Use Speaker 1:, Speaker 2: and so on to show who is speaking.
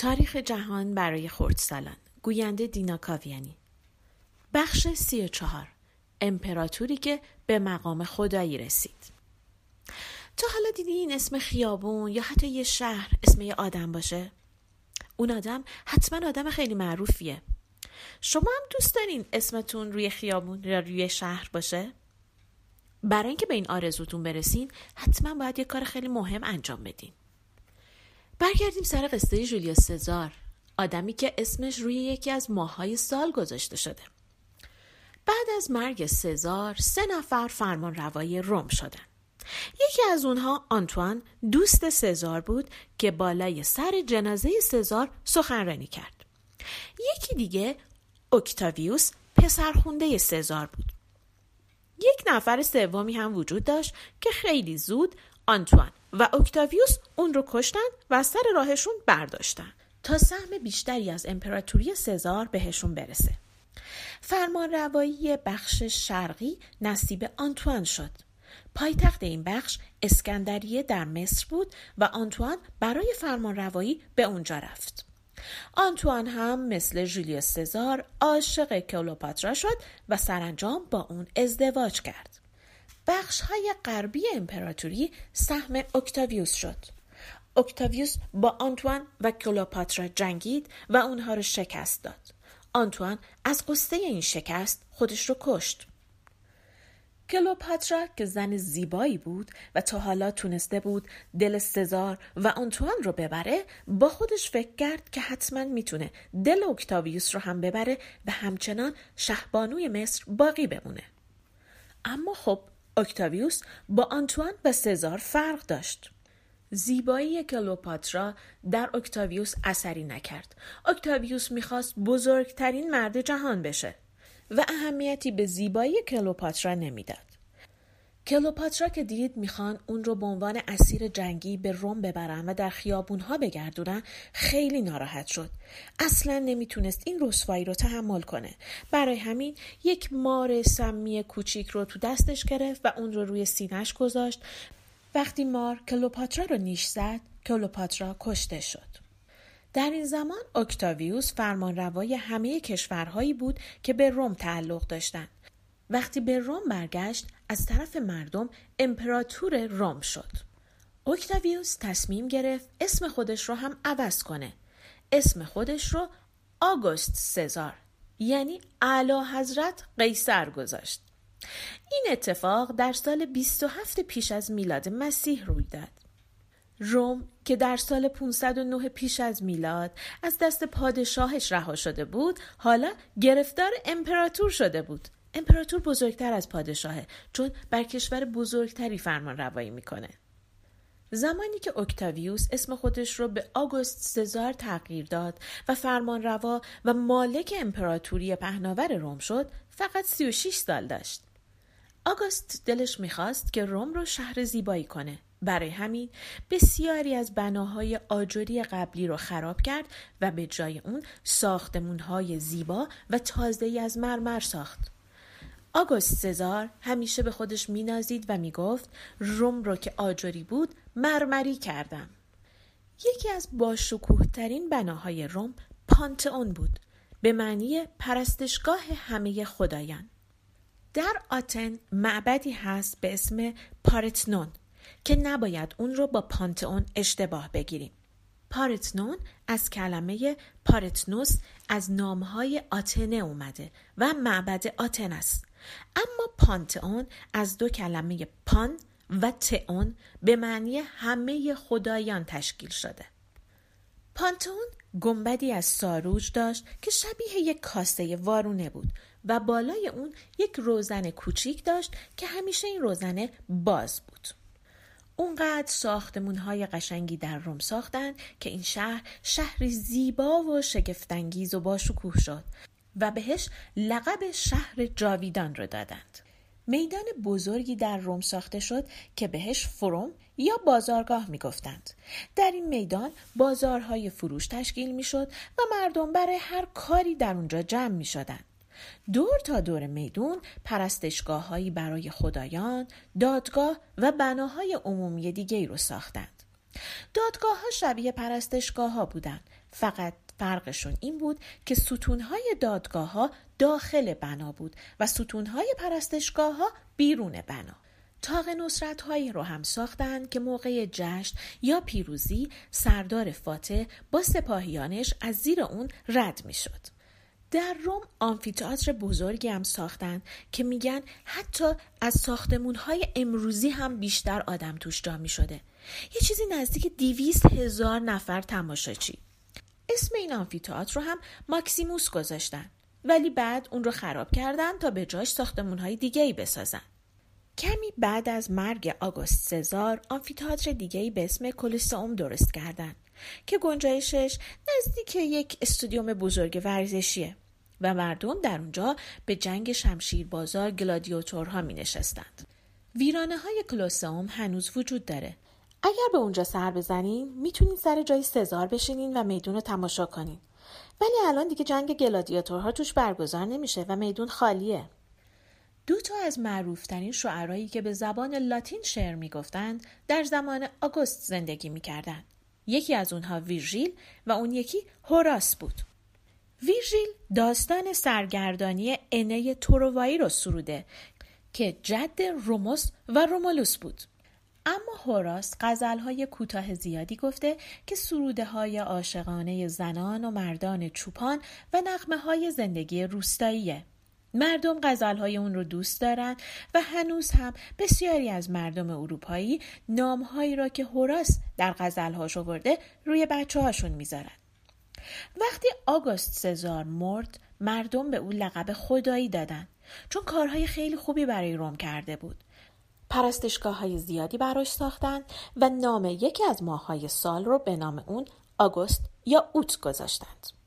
Speaker 1: تاریخ جهان برای خردسالان. گوینده دینا کاویانی. بخش سی و چهار. امپراتوری که به مقام خدایی رسید. تو حالا دیدی این اسم خیابون یا حتی یه شهر اسم یه آدم باشه؟ اون آدم حتما آدم خیلی معروفیه. شما هم دوست دارین اسمتون روی خیابون یا روی شهر باشه؟ برای اینکه به این آرزوتون برسین حتما باید یه کار خیلی مهم انجام بدین. برگردیم سر قصه جولیوس سزار. آدمی که اسمش روی یکی از ماهای سال گذاشته شده. بعد از مرگ سزار سه نفر فرمان روای روم شدن. یکی از اونها آنتوان دوست سزار بود که بالای سر جنازه سزار سخنرانی کرد. یکی دیگه اکتاویوس پسرخونده سزار بود. یک نفر سومی هم وجود داشت که خیلی زود آنتوان و اکتاویوس اون رو کشتن و سر راهشون برداشتن تا سهم بیشتری از امپراتوری سزار بهشون برسه. فرمان روایی بخش شرقی نصیب آنتوان شد. پایتخت این بخش اسکندریه در مصر بود و آنتوان برای فرمان روایی به اونجا رفت. آنتوان هم مثل جولیوس سزار عاشق کلوپاترا شد و سرانجام با اون ازدواج کرد. بخش های غربی امپراتوری سهم اکتاویوس شد. اکتاویوس با آنتوان و کلوپاترا جنگید و اونها رو شکست داد. آنتوان از قصه این شکست خودش رو کشت. کلوپاترا که زن زیبایی بود و تا حالا تونسته بود دل سزار و آنتوان رو ببره با خودش فکر کرد که حتما می‌تونه دل اکتاویوس رو هم ببره و همچنان شهبانوی مصر باقی بمونه. اما خب اکتاویوس با آنتوان و سزار فرق داشت. زیبایی کلوپاترا در اکتاویوس اثری نکرد. اکتاویوس می‌خواست بزرگترین مرد جهان بشه و اهمیتی به زیبایی کلوپاترا نمی‌داد. کلوپاترا که دید می‌خوان اون رو به عنوان اسیر جنگی به روم ببرن و در خیابونها بگردونن خیلی ناراحت شد. اصلا نمی‌تونست این رسوایی رو تحمل کنه. برای همین یک مار سمی کوچیک رو تو دستش گرفت و اون رو روی سینش گذاشت. وقتی مار کلوپاترا رو نیش زد کلوپاترا کشته شد. در این زمان اکتاویوس فرمانروای همه کشورهایی بود که به روم تعلق داشتند. وقتی به روم برگشت از طرف مردم امپراتور روم شد. اوکتاویوس تصمیم گرفت اسم خودش رو هم عوض کنه. اسم خودش رو آگوست سزار یعنی اعلی حضرت قیصر گذاشت. این اتفاق در سال 27 پیش از میلاد مسیح روی داد. روم که در سال 509 پیش از میلاد از دست پادشاهش رها شده بود حالا گرفتار امپراتور شده بود امپراتور بزرگتر از پادشاهه چون بر کشور بزرگتری فرمان روایی می‌کنه. زمانی که اکتاویوس اسم خودش رو به آگوست سزار تغییر داد و فرمان روا و مالک امپراتوری پهناور روم شد فقط 36 سال داشت. آگوست دلش می‌خواست که روم رو شهر زیبایی کنه. برای همین بسیاری از بناهای آجری قبلی رو خراب کرد و به جای اون ساختمونهای زیبا و تازه از مرمر ساخت. آگوست سزار همیشه به خودش مینازید و می‌گفت روم رو که آجری بود مرمری کردم. یکی از باشکوه ترین بناهای روم پانتئون بود به معنی پرستشگاه همه خدایان. در آتن معبدی هست به اسم پارتنون که نباید اون رو با پانتئون اشتباه بگیریم. پارتنون از کلمه پارتنوس از نامهای آتنه اومده و معبد آتن است. اما پانتئون از دو کلمه پان و تئون به معنی همه خدایان تشکیل شده. پانتئون گنبدی از ساروج داشت که شبیه یک کاسه وارونه بود و بالای اون یک روزن کوچیک داشت که همیشه این روزنه باز بود. اونقدر ساختمون های قشنگی در روم ساختن که این شهر شهری زیبا و شگفتانگیز و باشکوه شد و بهش لقب شهر جاویدان رو دادند. میدان بزرگی در روم ساخته شد که بهش فروم یا بازارگاه می‌گفتند. در این میدان بازارهای فروش تشکیل می‌شد و مردم برای هر کاری در اونجا جمع می شدند. دور تا دور میدون پرستشگاه هایی برای خدایان، دادگاه و بناهای عمومی دیگه رو ساختند. دادگاه ها شبیه پرستشگاه ها بودند فقط فرقشون این بود که ستونهای دادگاه ها داخل بنا بود و ستونهای پرستشگاه ها بیرون بنا. تاق نصرت هایی رو هم ساختند که موقع جشن یا پیروزی سردار فاتح با سپاهیانش از زیر اون رد می شد. در روم آمفیتئاتر بزرگی هم ساختن که میگن حتی از ساختمون های امروزی هم بیشتر آدم توش جا می شده. یه چیزی نزدیک دیویست هزار نفر تماشاچی. اسم این آمفیتئاتر رو هم ماکسیموس گذاشتن ولی بعد اون رو خراب کردن تا به جاش ساختمون های دیگه ای بسازن. کمی بعد از مرگ آگوست سزار آمفیتئاتر دیگه ای به اسم کلوسئوم درست کردن که گنجایشش نزدیک یک استودیوم بزرگ ورزشیه و مردم در اونجا به جنگ شمشیر بازار گلادیاتورها می نشستند. ویرانه های کلوسئوم هنوز وجود داره. اگر به اونجا سر بزنین می‌تونین سر جای سزار بشینین و میدون رو تماشا کنین. ولی الان دیگه جنگ گلادیاتورها توش برگزار نمیشه و میدون خالیه. دو تا از معروفترین شعرایی که به زبان لاتین شعر می‌گفتند در زمان آگوست زندگی می‌کردند. یکی از اونها ویرژیل و اون یکی هوراس بود. ویرژیل داستان سرگردانی انه توروایی رو سروده که جد روموس و رومولوس بود. اما هوراس غزلهای کوتاه زیادی گفته که سروده های عاشقانه زنان و مردان چوپان و نقمه های زندگی روستاییه. مردم غزلهای اون رو دوست دارن و هنوز هم بسیاری از مردم اروپایی نامهایی را که هوراس در غزلهاش آورده روی بچه هاشون می‌ذارن. وقتی آگوست سزار مرد مردم به او لقب خدایی دادن چون کارهای خیلی خوبی برای روم کرده بود. پرستشگاه های زیادی براش ساختن و نام یکی از ماههای سال رو به نام اون آگوست یا اوت گذاشتند.